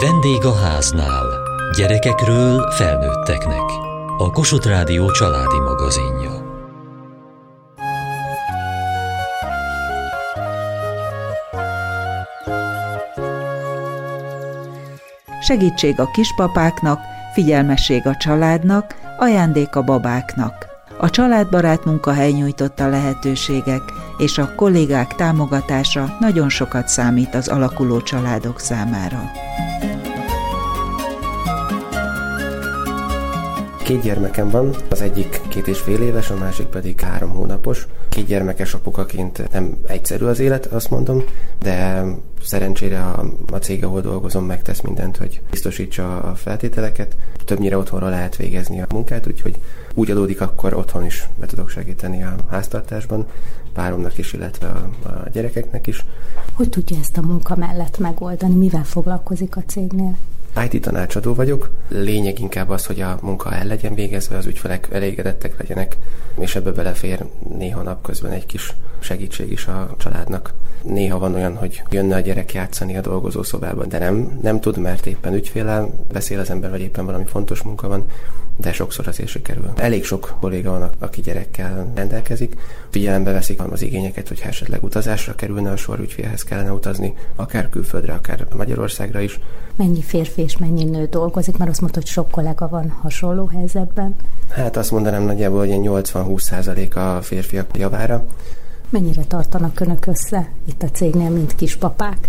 Vendég a háznál. Gyerekekről felnőtteknek. A Kossuth Rádió családi magazinja. Segítség a kispapáknak, figyelmesség a családnak, ajándék a babáknak. A családbarát munkahely nyújtotta lehetőségek, és a kollégák támogatása nagyon sokat számít az alakuló családok számára. Két gyermekem van, az egyik két és fél éves, a másik pedig három hónapos. Két gyermekes apukaként nem egyszerű az élet, azt mondom, de szerencsére a, a cég, ahol dolgozom, megtesz mindent, hogy biztosítsa a feltételeket. Többnyire otthonra lehet végezni a munkát, úgyhogy úgy adódik, akkor otthon is be tudok segíteni a háztartásban, páromnak is, illetve a, a gyerekeknek is. Hogy tudja ezt a munka mellett megoldani? Mivel foglalkozik a cégnél? IT tanácsadó vagyok. Lényeg inkább az, hogy a munka el legyen végezve, az ügyfelek elégedettek legyenek, és ebbe belefér néha napközben egy kis segítség is a családnak. Néha van olyan, hogy jönne a gyerek játszani a dolgozószobában, de nem, nem tud, mert éppen ügyfélel beszél az ember, vagy éppen valami fontos munka van, de sokszor azért sikerül. Elég sok kolléga van, aki gyerekkel rendelkezik, figyelembe veszik az igényeket, hogy esetleg utazásra kerülne a sor, ügyfélhez kellene utazni, akár külföldre, akár Magyarországra is. Mennyi férfi és mennyi nő dolgozik, mert azt mondta, hogy sok kollega van hasonló helyzetben. Hát azt mondanám nagyjából, hogy 80-20 százalék a férfiak javára. Mennyire tartanak önök össze itt a cégnél, mint kispapák?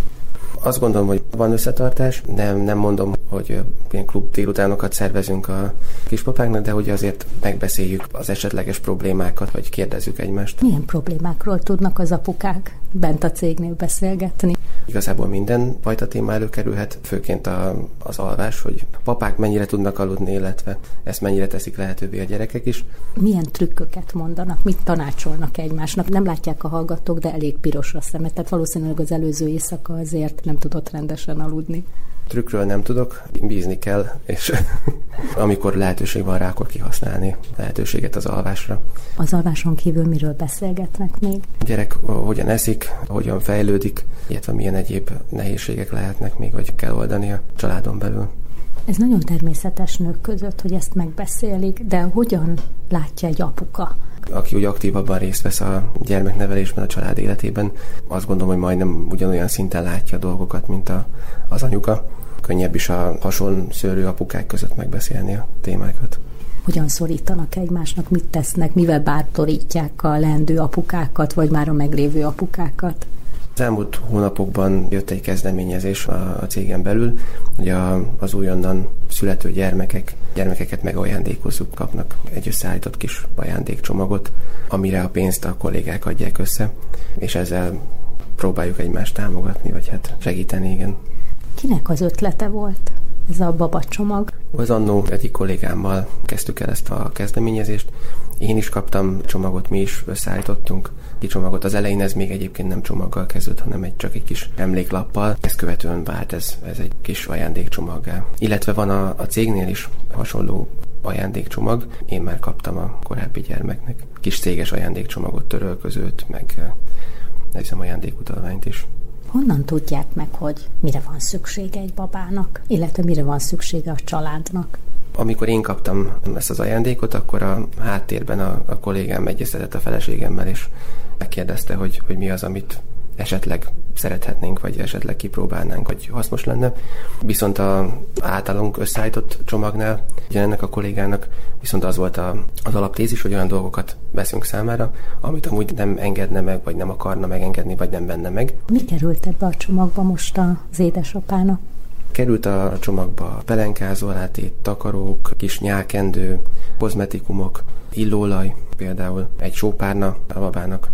Azt gondolom, hogy van összetartás, de nem mondom, hogy ilyen klub délutánokat szervezünk a kispapáknak, de hogy azért megbeszéljük az esetleges problémákat, vagy kérdezzük egymást. Milyen problémákról tudnak az apukák bent a cégnél beszélgetni? Igazából minden fajta téma előkerülhet, főként a, az alvás, hogy papák mennyire tudnak aludni, illetve ezt mennyire teszik lehetővé a gyerekek is. Milyen trükköket mondanak, mit tanácsolnak egymásnak? Nem látják a hallgatók, de elég piros a szemet, tehát valószínűleg az előző éjszaka azért nem tudott rendesen aludni. Trükkről nem tudok, bízni kell, és amikor lehetőség van rá, akkor kihasználni lehetőséget az alvásra. Az alváson kívül miről beszélgetnek még? A gyerek hogyan eszik, hogyan fejlődik, illetve milyen egyéb nehézségek lehetnek még, vagy kell oldani a családon belül. Ez nagyon természetes nők között, hogy ezt megbeszélik, de hogyan látja egy apuka? Aki úgy aktívabban részt vesz a gyermeknevelésben, a család életében, azt gondolom, hogy majdnem ugyanolyan szinten látja a dolgokat, mint a, az anyuka. Könnyebb is a hasonló szőrű apukák között megbeszélni a témákat hogyan szorítanak egymásnak, mit tesznek, mivel bátorítják a leendő apukákat, vagy már a meglévő apukákat? Az elmúlt hónapokban jött egy kezdeményezés a, a cégen belül, hogy a, az újonnan születő gyermekek, gyermekeket megajándékozzuk, kapnak egy összeállított kis ajándékcsomagot, amire a pénzt a kollégák adják össze, és ezzel próbáljuk egymást támogatni, vagy hát segíteni, igen. Kinek az ötlete volt? ez a babacsomag? Az annó egyik kollégámmal kezdtük el ezt a kezdeményezést. Én is kaptam csomagot, mi is összeállítottunk ki csomagot. Az elején ez még egyébként nem csomaggal kezdődött, hanem egy, csak egy kis emléklappal. Ezt követően vált ez, ez egy kis ajándékcsomaggá. Illetve van a, a cégnél is hasonló ajándékcsomag. Én már kaptam a korábbi gyermeknek kis céges ajándékcsomagot, törölközőt, meg hiszem ajándékutalványt is. Honnan tudják meg, hogy mire van szüksége egy babának, illetve mire van szüksége a családnak? Amikor én kaptam ezt az ajándékot, akkor a háttérben a, a kollégám egyeztetett a feleségemmel, és megkérdezte, hogy, hogy mi az, amit esetleg szerethetnénk, vagy esetleg kipróbálnánk, hogy hasznos lenne. Viszont a általunk összeállított csomagnál, ugye ennek a kollégának viszont az volt a, az alaptézis, hogy olyan dolgokat veszünk számára, amit amúgy nem engedne meg, vagy nem akarna megengedni, vagy nem venne meg. Mi került ebbe a csomagba most az édesapának? Került a csomagba pelenkázó alátét, takarók, kis nyálkendő, kozmetikumok, illóolaj, például egy sópárna a babának.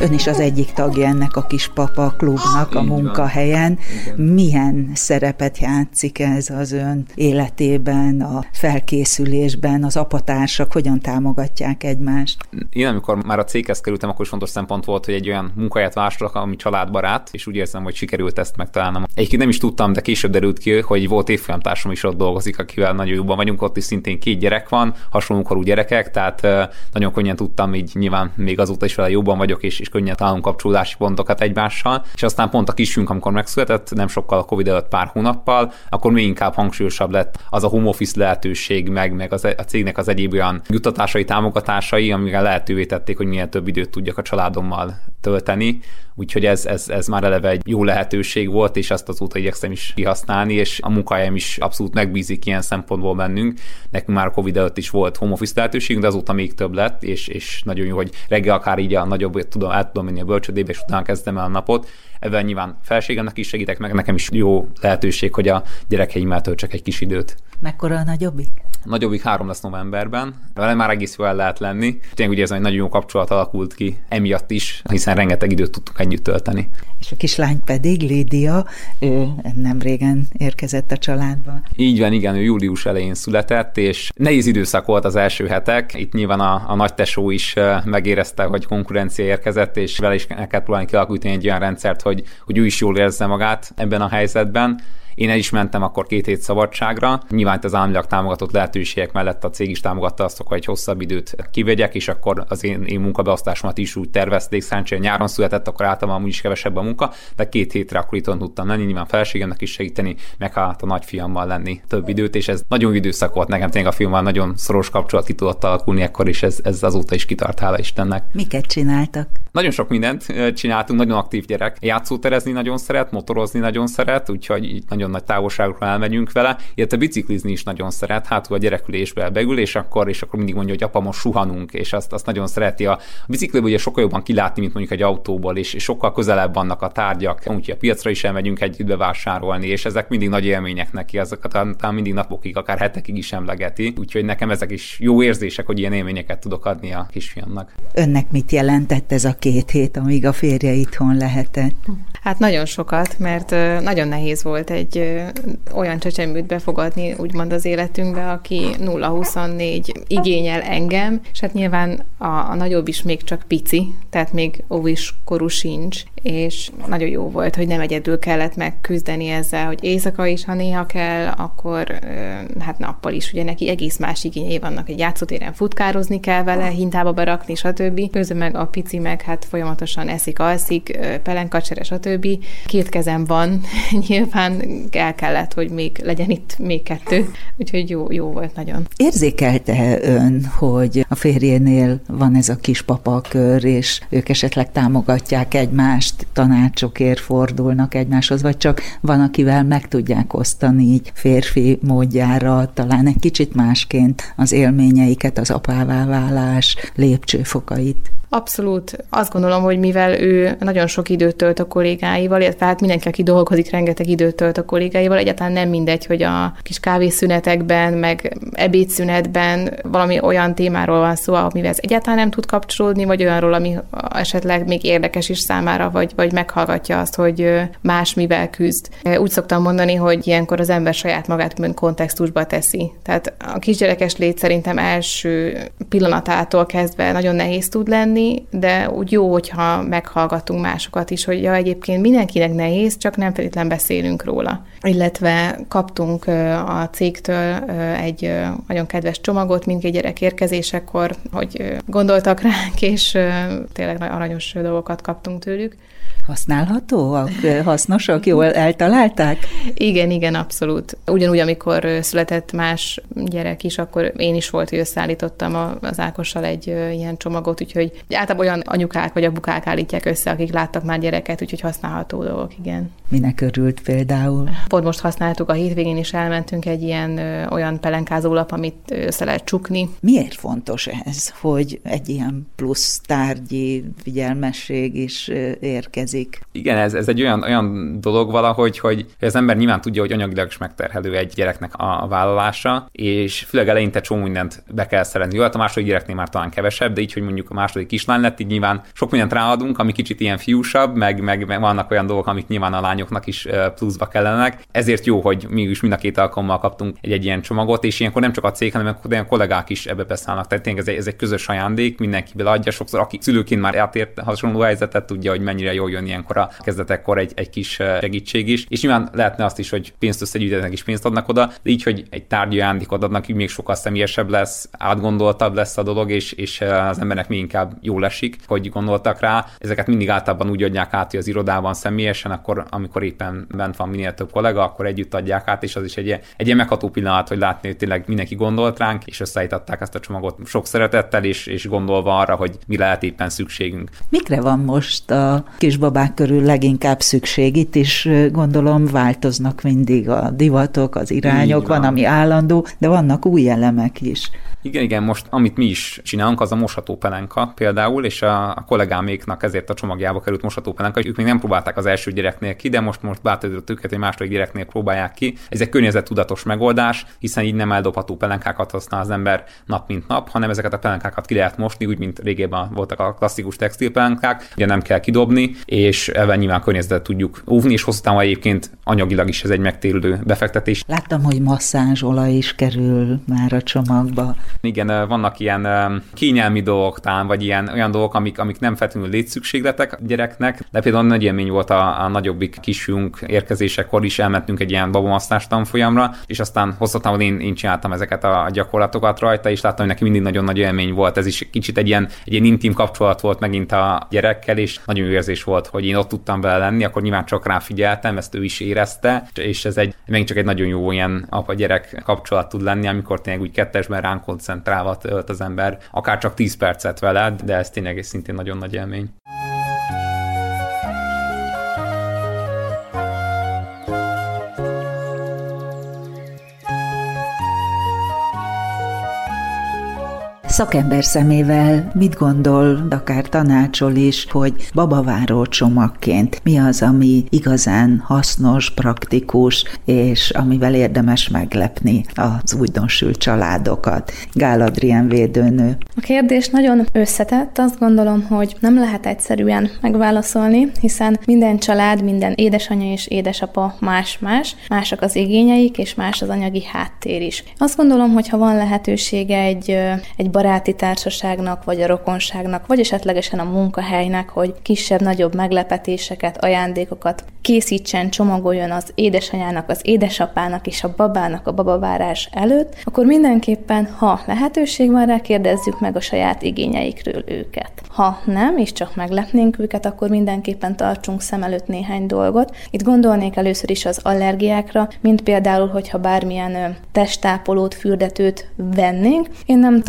Ön is az egyik tagja ennek a papa klubnak a munkahelyen. Milyen szerepet játszik ez az ön életében, a felkészülésben, az apatársak hogyan támogatják egymást? Én amikor már a céghez kerültem, akkor is fontos szempont volt, hogy egy olyan munkahelyet válaszolok, ami családbarát, és úgy érzem, hogy sikerült ezt megtalálnom. Egyébként nem is tudtam, de később derült ki, hogy volt évfolyamtársam is ott dolgozik, akivel nagyon jobban vagyunk, ott is szintén két gyerek van, hasonló korú gyerekek, tehát nagyon könnyen tudtam, így nyilván még azóta is vele jobban vagyok, és, és könnyen találunk kapcsolódási pontokat egymással. És aztán pont a kisünk, amikor megszületett, nem sokkal a Covid előtt pár hónappal, akkor még inkább hangsúlyosabb lett az a home office lehetőség, meg, meg az, e, a cégnek az egyéb olyan juttatásai, támogatásai, amivel lehetővé tették, hogy milyen több időt tudjak a családommal tölteni. Úgyhogy ez, ez, ez már eleve egy jó lehetőség volt, és azt azóta igyekszem is kihasználni, és a munkahelyem is abszolút megbízik ilyen szempontból bennünk. Nekünk már a Covid előtt is volt home office lehetőségünk, de azóta még több lett, és, és nagyon jó, hogy reggel akár így a nagyobb, tudom, át tudom menni a bölcsödébe, és utána kezdem el a napot. Ebben nyilván felségemnek is segítek, meg nekem is jó lehetőség, hogy a gyerekeimmel töltsek egy kis időt. Mekkora a nagyobbik? Nagyobbik három lesz novemberben. Vele már egész jól el lehet lenni. Tényleg ugye ez egy nagyon jó kapcsolat alakult ki emiatt is, hiszen rengeteg időt tudtunk együtt tölteni. És a kislány pedig, Lídia, ő nem régen érkezett a családba. Így van, igen, ő július elején született, és nehéz időszak volt az első hetek. Itt nyilván a, a nagy tesó is megérezte, hogy konkurencia érkezett, és vele is el kellett próbálni kialakítani egy olyan rendszert, hogy, hogy ő is jól érezze magát ebben a helyzetben. Én el is mentem akkor két hét szabadságra. Nyilván az államilag támogatott lehetőségek mellett a cég is támogatta azt, hogy egy hosszabb időt kivegyek, és akkor az én, én munkabeosztásomat is úgy tervezték. Szerencsére nyáron született, akkor általában amúgy is kevesebb a munka, de két hétre akkor itt tudtam lenni, nyilván felségemnek is segíteni, meg hát a nagyfiammal lenni több időt, és ez nagyon időszak volt nekem, tényleg a filmmel nagyon szoros kapcsolat ki tudott alakulni akkor, és ez, ez azóta is kitart, hála Istennek. Miket csináltak? Nagyon sok mindent csináltunk, nagyon aktív gyerek. Játszóterezni nagyon szeret, motorozni nagyon szeret, úgyhogy itt nagyon nagy távolságokra elmegyünk vele, illetve biciklizni is nagyon szeret, hátul a gyerekülésbe beül, és akkor, és akkor mindig mondja, hogy apa, most suhanunk, és azt, azt nagyon szereti. A bicikliből ugye sokkal jobban kilátni, mint mondjuk egy autóból, és, és sokkal közelebb vannak a tárgyak, úgyhogy a piacra is elmegyünk együtt bevásárolni, és ezek mindig nagy élmények neki, ezeket talán mindig napokig, akár hetekig is emlegeti. Úgyhogy nekem ezek is jó érzések, hogy ilyen élményeket tudok adni a kisfiamnak. Önnek mit jelentett ez a két hét, amíg a férje itthon lehetett? Hát nagyon sokat, mert nagyon nehéz volt egy olyan csecsemőt befogadni, úgymond az életünkbe, aki 0-24 igényel engem, és hát nyilván a, a nagyobb is még csak pici, tehát még óvis korú sincs, és nagyon jó volt, hogy nem egyedül kellett megküzdeni ezzel, hogy éjszaka is, ha néha kell, akkor hát nappal is, ugye neki egész más igényei vannak, egy játszótéren futkározni kell vele, hintába berakni, stb. Közben meg a pici meg hát folyamatosan eszik, alszik, pelenkacsere, stb. Két kezem van, nyilván el kellett, hogy még legyen itt még kettő, úgyhogy jó, jó volt nagyon. Érzékelte ön, hogy a férjénél van ez a kis papakör, és ők esetleg támogatják egymást, tanácsokért fordulnak egymáshoz, vagy csak van, akivel meg tudják osztani így férfi módjára, talán egy kicsit másként az élményeiket, az apává válás lépcsőfokait? Abszolút. Azt gondolom, hogy mivel ő nagyon sok időt tölt a kollégáival, illetve hát mindenki, aki dolgozik, rengeteg időt tölt a kollégáival, egyáltalán nem mindegy, hogy a kis kávészünetekben, meg ebédszünetben valami olyan témáról van szó, amivel ez egyáltalán nem tud kapcsolódni, vagy olyanról, ami esetleg még érdekes is számára, vagy, vagy meghallgatja azt, hogy más mivel küzd. Úgy szoktam mondani, hogy ilyenkor az ember saját magát kontextusba teszi. Tehát a kisgyerekes lét szerintem első pillanatától kezdve nagyon nehéz tud lenni, de úgy jó, hogyha meghallgatunk másokat is, hogy ja, egyébként mindenkinek nehéz, csak nem feltétlenül beszélünk róla. Illetve kaptunk a cégtől egy nagyon kedves csomagot mindkét gyerek érkezésekor, hogy gondoltak ránk, és tényleg aranyos dolgokat kaptunk tőlük. Használhatóak, hasznosak, jól eltalálták? Igen, igen, abszolút. Ugyanúgy, amikor született más gyerek is, akkor én is volt, hogy összeállítottam az Ákossal egy ilyen csomagot, úgyhogy általában olyan anyukák vagy apukák állítják össze, akik láttak már gyereket, úgyhogy használható dolgok, igen. Minek örült például? Pont most használtuk, a hétvégén is elmentünk egy ilyen olyan pelenkázólap, amit össze lehet csukni. Miért fontos ez, hogy egy ilyen plusz tárgyi figyelmesség is érkezik? Érkezik. Igen, ez, ez egy olyan, olyan dolog valahogy, hogy az ember nyilván tudja, hogy anyagilag is megterhelő egy gyereknek a vállalása, és főleg eleinte csomó mindent be kell szerezni. Jó, hát a második gyereknél már talán kevesebb, de így, hogy mondjuk a második kislány lett, így nyilván sok mindent ráadunk, ami kicsit ilyen fiúsabb, meg, meg, meg vannak olyan dolgok, amik nyilván a lányoknak is pluszba kellenek. Ezért jó, hogy mi is mind a két alkalommal kaptunk egy, egy ilyen csomagot, és ilyenkor nem csak a cég, hanem a kollégák is ebbe beszállnak. Tehát tényleg ez egy, ez egy közös ajándék, mindenki adja. Sokszor, aki szülőként már átért hasonló helyzetet, tudja, hogy mennyire jól jön ilyenkor a kezdetekkor egy, egy kis segítség is. És nyilván lehetne azt is, hogy pénzt összegyűjtenek és pénzt adnak oda, de így, hogy egy tárgyi ajándékot adnak, így még sokkal személyesebb lesz, átgondoltabb lesz a dolog, és, és az embernek még inkább jól esik, hogy gondoltak rá. Ezeket mindig általában úgy adják át, hogy az irodában személyesen, akkor amikor éppen bent van minél több kollega, akkor együtt adják át, és az is egy, egy ilyen megható pillanat, hogy látni, hogy tényleg mindenki gondolt ránk, és összeállították ezt a csomagot sok szeretettel, és, és gondolva arra, hogy mi lehet éppen szükségünk. Mikre van most a kisbabák körül leginkább szükség? Itt is gondolom változnak mindig a divatok, az irányok, van. van, ami állandó, de vannak új elemek is. Igen, igen, most amit mi is csinálunk, az a moshatópelenka például, és a, a kollégáméknak ezért a csomagjába került moshatópelenka, ők még nem próbálták az első gyereknél ki, de most most bátorított őket, hogy második gyereknél próbálják ki. Ez egy környezettudatos megoldás, hiszen így nem eldobható pelenkákat használ az ember nap mint nap, hanem ezeket a pelenkákat ki lehet mosni, úgy, mint régében voltak a klasszikus textilpelenkák, ugye nem kell kidobni, és ebben nyilván környezetet tudjuk óvni, és hosszú távon egyébként anyagilag is ez egy megtérülő befektetés. Láttam, hogy masszázsolaj is kerül már a csomagba. Igen, vannak ilyen kényelmi dolgok talán, vagy ilyen olyan dolgok, amik, amik nem feltétlenül létszükségletek a gyereknek, de például nagy élmény volt a, a nagyobbik kisfiunk érkezésekor is elmentünk egy ilyen babamasztás tanfolyamra, és aztán hosszatávon én, én csináltam ezeket a gyakorlatokat rajta, és láttam, hogy neki mindig nagyon nagy élmény volt. Ez is kicsit egy ilyen, egy ilyen intim kapcsolat volt megint a gyerekkel, és nagyon jó érzés volt, hogy én ott tudtam vele lenni, akkor nyilván csak rá figyeltem, ezt ő is érezte, és ez egy, megint csak egy nagyon jó ilyen apa-gyerek kapcsolat tud lenni, amikor tényleg úgy kettesben ránk koncentrálva tölt az ember, akár csak 10 percet veled, de ez tényleg szintén nagyon nagy élmény. Szakember szemével mit gondol, akár tanácsol is, hogy babaváró csomagként mi az, ami igazán hasznos, praktikus, és amivel érdemes meglepni az újdonsült családokat. Gál Adrián védőnő. A kérdés nagyon összetett, azt gondolom, hogy nem lehet egyszerűen megválaszolni, hiszen minden család, minden édesanyja és édesapa más-más, mások az igényeik, és más az anyagi háttér is. Azt gondolom, hogy ha van lehetősége egy, egy baráti társaságnak, vagy a rokonságnak, vagy esetlegesen a munkahelynek, hogy kisebb-nagyobb meglepetéseket, ajándékokat készítsen, csomagoljon az édesanyának, az édesapának és a babának a babavárás előtt, akkor mindenképpen, ha lehetőség van rá, kérdezzük meg a saját igényeikről őket. Ha nem, és csak meglepnénk őket, akkor mindenképpen tartsunk szem előtt néhány dolgot. Itt gondolnék először is az allergiákra, mint például, hogyha bármilyen testápolót, fürdetőt vennénk. Én nem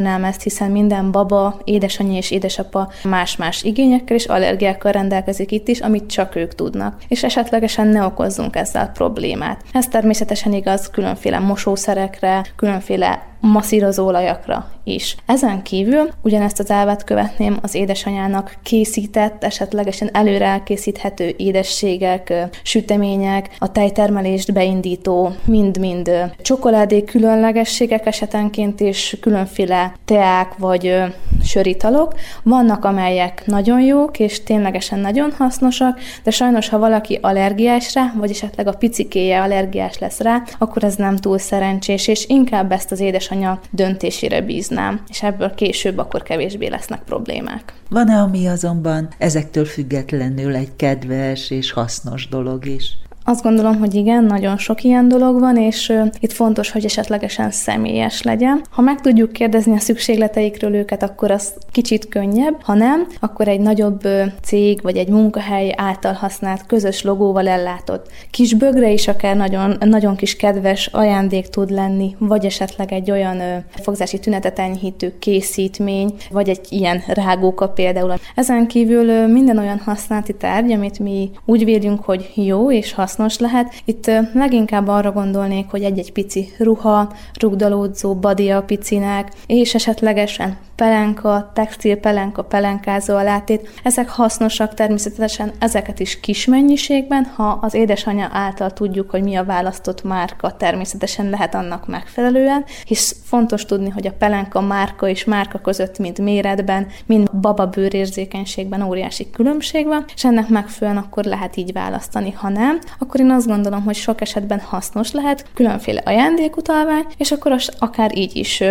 tanácsolnám ezt, hiszen minden baba, édesanyja és édesapa más-más igényekkel és allergiákkal rendelkezik itt is, amit csak ők tudnak és esetlegesen ne okozzunk ezzel problémát. Ez természetesen igaz különféle mosószerekre, különféle masszírozóolajakra is. Ezen kívül ugyanezt az elvet követném az édesanyának készített, esetlegesen előre elkészíthető édességek, sütemények, a tejtermelést beindító, mind-mind csokoládé különlegességek esetenként és különféle teák vagy söritalok. Vannak, amelyek nagyon jók és ténylegesen nagyon hasznosak, de sajnos, ha valaki allergiás rá, vagy esetleg a picikéje allergiás lesz rá, akkor ez nem túl szerencsés, és inkább ezt az édes édesanyja döntésére bíznám, és ebből később akkor kevésbé lesznek problémák. Van-e, ami azonban ezektől függetlenül egy kedves és hasznos dolog is? Azt gondolom, hogy igen, nagyon sok ilyen dolog van, és itt fontos, hogy esetlegesen személyes legyen. Ha meg tudjuk kérdezni a szükségleteikről őket, akkor az kicsit könnyebb, ha nem, akkor egy nagyobb cég vagy egy munkahely által használt közös logóval ellátott kis bögre is akár nagyon, nagyon kis kedves ajándék tud lenni, vagy esetleg egy olyan fogzási tünetet enyhítő készítmény, vagy egy ilyen rágóka például. Ezen kívül minden olyan használati tárgy, amit mi úgy védjünk, hogy jó és hasznos, hasznos lehet. Itt leginkább arra gondolnék, hogy egy-egy pici ruha, rugdalódzó badia picinek, és esetlegesen pelenka, textil pelenka, pelenkázó alátét, ezek hasznosak természetesen, ezeket is kis mennyiségben, ha az édesanyja által tudjuk, hogy mi a választott márka, természetesen lehet annak megfelelően, hisz fontos tudni, hogy a pelenka márka és márka között mind méretben, mind baba bőrérzékenységben óriási különbség van, és ennek megfelelően akkor lehet így választani. Ha nem, akkor én azt gondolom, hogy sok esetben hasznos lehet különféle ajándékutalvány, és akkor akár így is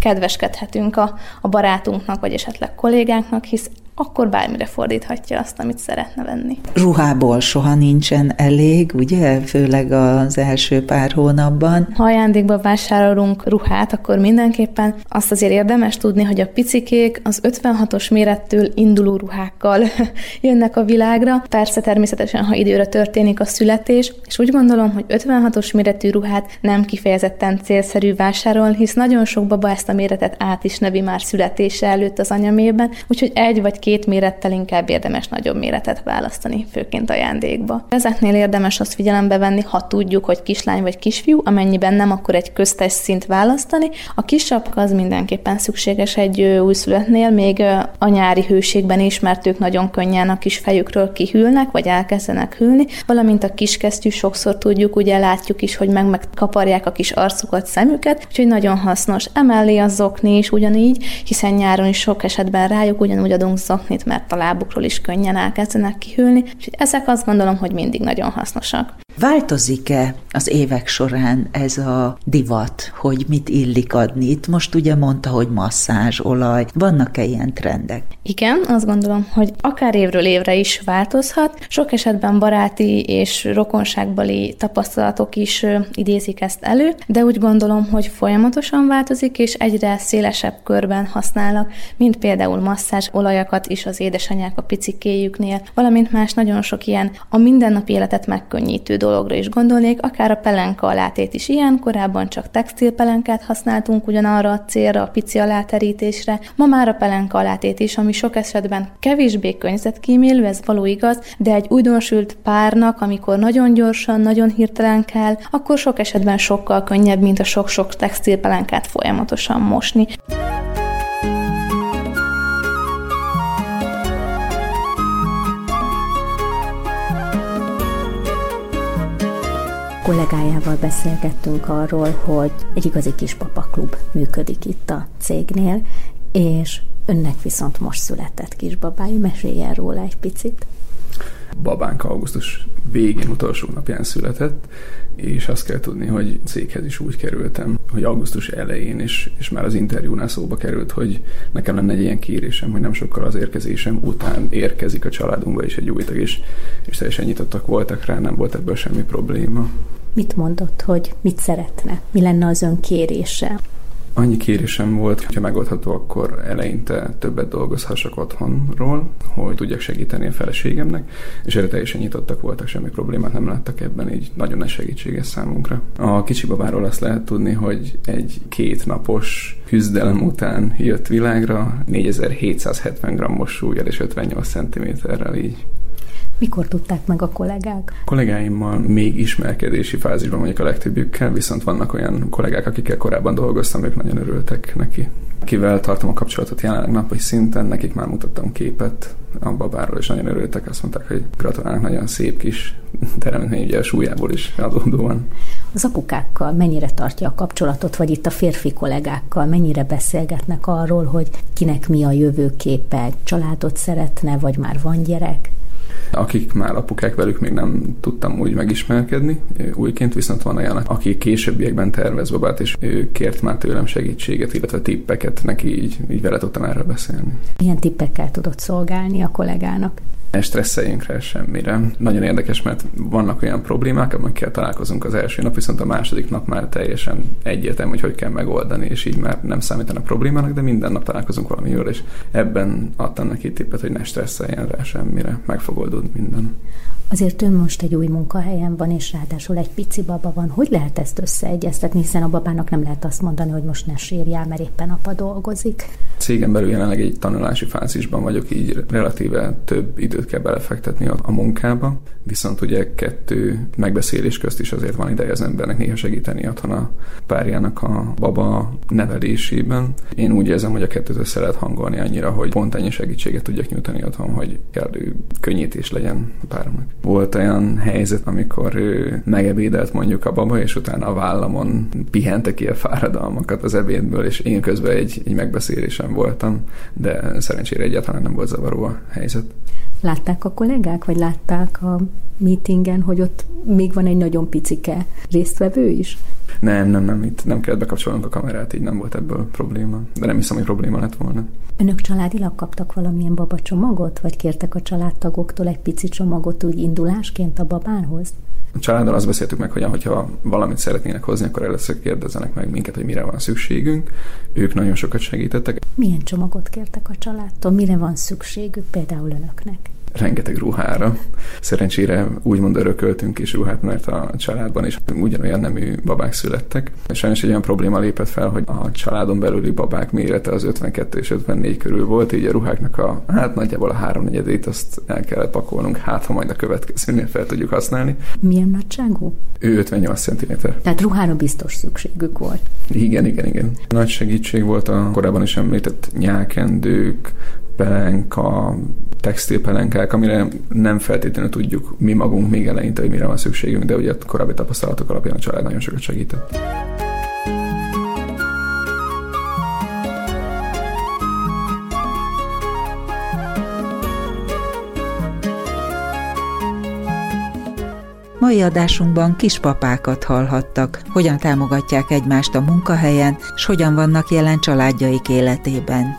kedveskedhetünk a, a barátunknak, vagy esetleg kollégánknak, hisz akkor bármire fordíthatja azt, amit szeretne venni. Ruhából soha nincsen elég, ugye? Főleg az első pár hónapban. Ha ajándékba vásárolunk ruhát, akkor mindenképpen azt azért érdemes tudni, hogy a picikék az 56-os mérettől induló ruhákkal jönnek a világra. Persze természetesen, ha időre történik a születés, és úgy gondolom, hogy 56-os méretű ruhát nem kifejezetten célszerű vásárolni, hisz nagyon sok baba ezt a méretet át is nevi már születése előtt az anyamében, úgyhogy egy vagy két mérettel inkább érdemes nagyobb méretet választani, főként ajándékba. Ezeknél érdemes azt figyelembe venni, ha tudjuk, hogy kislány vagy kisfiú, amennyiben nem, akkor egy köztes szint választani. A kis sapka az mindenképpen szükséges egy újszülöttnél, még a nyári hőségben is, mert ők nagyon könnyen a kis fejükről kihűlnek, vagy elkezdenek hűlni, valamint a kiskesztyű sokszor tudjuk, ugye látjuk is, hogy meg megkaparják a kis arcukat, szemüket, úgyhogy nagyon hasznos. Emellé a zokni is ugyanígy, hiszen nyáron is sok esetben rájuk ugyanúgy adunk zoknit, mert a lábukról is könnyen elkezdenek kihűlni, úgyhogy ezek azt gondolom, hogy mindig nagyon hasznosak. Változik-e az évek során ez a divat, hogy mit illik adni? Itt most ugye mondta, hogy masszázs, olaj. Vannak-e ilyen trendek? Igen, azt gondolom, hogy akár évről évre is változhat. Sok esetben baráti és rokonságbali tapasztalatok is idézik ezt elő, de úgy gondolom, hogy folyamatosan változik, és egyre szélesebb körben használnak, mint például masszázs olajakat is az édesanyák a picikéjüknél, valamint más nagyon sok ilyen a mindennapi életet megkönnyítő dologra is gondolnék, akár a pelenka alátét is ilyen, korábban csak textilpelenkát használtunk ugyanarra a célra, a pici aláterítésre, ma már a pelenka alátét is, ami sok esetben kevésbé környezetkímélő, ez való igaz, de egy újdonsült párnak, amikor nagyon gyorsan, nagyon hirtelen kell, akkor sok esetben sokkal könnyebb, mint a sok-sok textilpelenkát folyamatosan mosni. Kollégájával beszélgettünk arról, hogy egy igazi kis papaklub működik itt a cégnél, és önnek viszont most született kisbabája. Meséljen róla egy picit. Babánk augusztus végén, utolsó napján született, és azt kell tudni, hogy céghez is úgy kerültem, hogy augusztus elején, és, és már az interjúnál szóba került, hogy nekem lenne egy ilyen kérésem, hogy nem sokkal az érkezésem után érkezik a családunkba is egy új tag, és, és teljesen nyitottak voltak rá, nem volt ebből semmi probléma. Mit mondott, hogy mit szeretne? Mi lenne az ön kérése? Annyi kérésem volt, hogyha megoldható, akkor eleinte többet dolgozhassak otthonról, hogy tudjak segíteni a feleségemnek, és erre teljesen nyitottak voltak, semmi problémát nem láttak ebben, így nagyon nagy segítséges számunkra. A kicsi babáról azt lehet tudni, hogy egy két napos küzdelem után jött világra, 4770 g-os súlyjal és 58 cm-rel így mikor tudták meg a kollégák? A kollégáimmal még ismerkedési fázisban vagyok a legtöbbjükkel, viszont vannak olyan kollégák, akikkel korábban dolgoztam, ők nagyon örültek neki. Kivel tartom a kapcsolatot jelenleg napi szinten, nekik már mutattam képet a babáról, és nagyon örültek, azt mondták, hogy gratulálnak, nagyon szép kis teremtmény, ugye a súlyából is adódóan. Az apukákkal mennyire tartja a kapcsolatot, vagy itt a férfi kollégákkal, mennyire beszélgetnek arról, hogy kinek mi a jövőképe, családot szeretne, vagy már van gyerek? Akik már apukák, velük még nem tudtam úgy megismerkedni újként, viszont van olyan, aki későbbiekben tervez babát, és ő kért már tőlem segítséget, illetve tippeket, neki így, így vele tudtam erről beszélni. Milyen tippekkel tudott szolgálni a kollégának? Ne stresszeljünk rá semmire. Nagyon érdekes, mert vannak olyan problémák, amikkel találkozunk az első nap, viszont a második nap már teljesen egyértelmű, hogy hogy kell megoldani, és így már nem számítanak problémának, de minden nap találkozunk valamiről, és ebben adtam neki tippet, hogy ne stresszeljen rá semmire, meg fog oldódni minden. Azért ön most egy új munkahelyen van, és ráadásul egy pici baba van. Hogy lehet ezt összeegyeztetni, hiszen a babának nem lehet azt mondani, hogy most ne sírjál, mert éppen apa dolgozik? Cégen belül jelenleg egy tanulási fázisban vagyok, így relatíve több időt kell belefektetni a, a munkába, viszont ugye kettő megbeszélés közt is azért van ideje az embernek néha segíteni otthon a párjának a baba nevelésében. Én úgy érzem, hogy a kettőt össze lehet hangolni annyira, hogy pont ennyi segítséget tudjak nyújtani otthon, hogy kellő könnyítés legyen a páromnak. Volt olyan helyzet, amikor ő megebédelt mondjuk a baba, és utána a vállamon pihente ki a fáradalmakat az ebédből, és én közben egy, egy megbeszélésen voltam, de szerencsére egyáltalán nem volt zavaró a helyzet. Látták a kollégák, vagy látták a meetingen, hogy ott még van egy nagyon picike résztvevő is? Nem, nem, nem, itt nem kellett bekapcsolnunk a kamerát, így nem volt ebből probléma. De nem hiszem, hogy probléma lett volna. Önök családilag kaptak valamilyen babacsomagot, vagy kértek a családtagoktól egy pici csomagot úgy indulásként a babához? A családdal azt beszéltük meg, hogy hogyha valamit szeretnének hozni, akkor először kérdezzenek meg minket, hogy mire van szükségünk. Ők nagyon sokat segítettek. Milyen csomagot kértek a családtól? Mire van szükségük például önöknek? Rengeteg ruhára. Szerencsére úgymond örököltünk is ruhát, mert a családban is ugyanolyan nemű babák születtek. Sajnos egy olyan probléma lépett fel, hogy a családon belüli babák mérete az 52 és 54 körül volt, így a ruháknak a, hát nagyjából a háromnegyedét azt el kellett pakolnunk, hát ha majd a következőnél fel tudjuk használni. Milyen nagyságú? Ő 58 cm. Tehát ruhára biztos szükségük volt. Igen, igen, igen. Nagy segítség volt a korábban is említett nyákendők, pelenka, textilpelenkák, amire nem feltétlenül tudjuk mi magunk még eleinte, hogy mire van szükségünk, de ugye a korábbi tapasztalatok alapján a család nagyon sokat segített. Mai adásunkban kispapákat hallhattak, hogyan támogatják egymást a munkahelyen, és hogyan vannak jelen családjaik életében.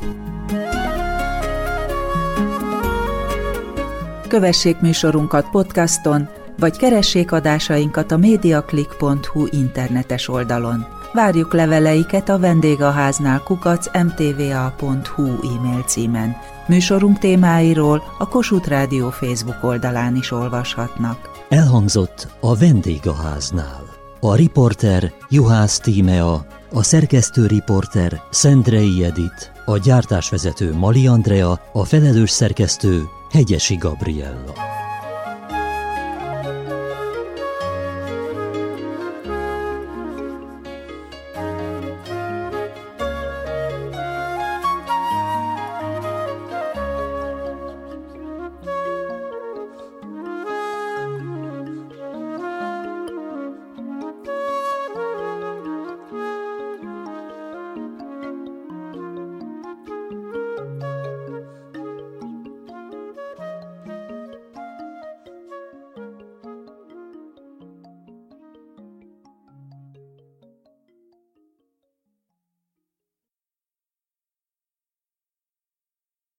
Kövessék műsorunkat podcaston, vagy keressék adásainkat a mediaclick.hu internetes oldalon. Várjuk leveleiket a vendégháznál kukac mtva.hu e-mail címen. Műsorunk témáiról a Kossuth Rádió Facebook oldalán is olvashatnak. Elhangzott a vendégháznál. A riporter Juhász Tímea, a szerkesztő riporter Szendrei Edit, a gyártásvezető Mali Andrea, a felelős szerkesztő Hegyesi Gabriella.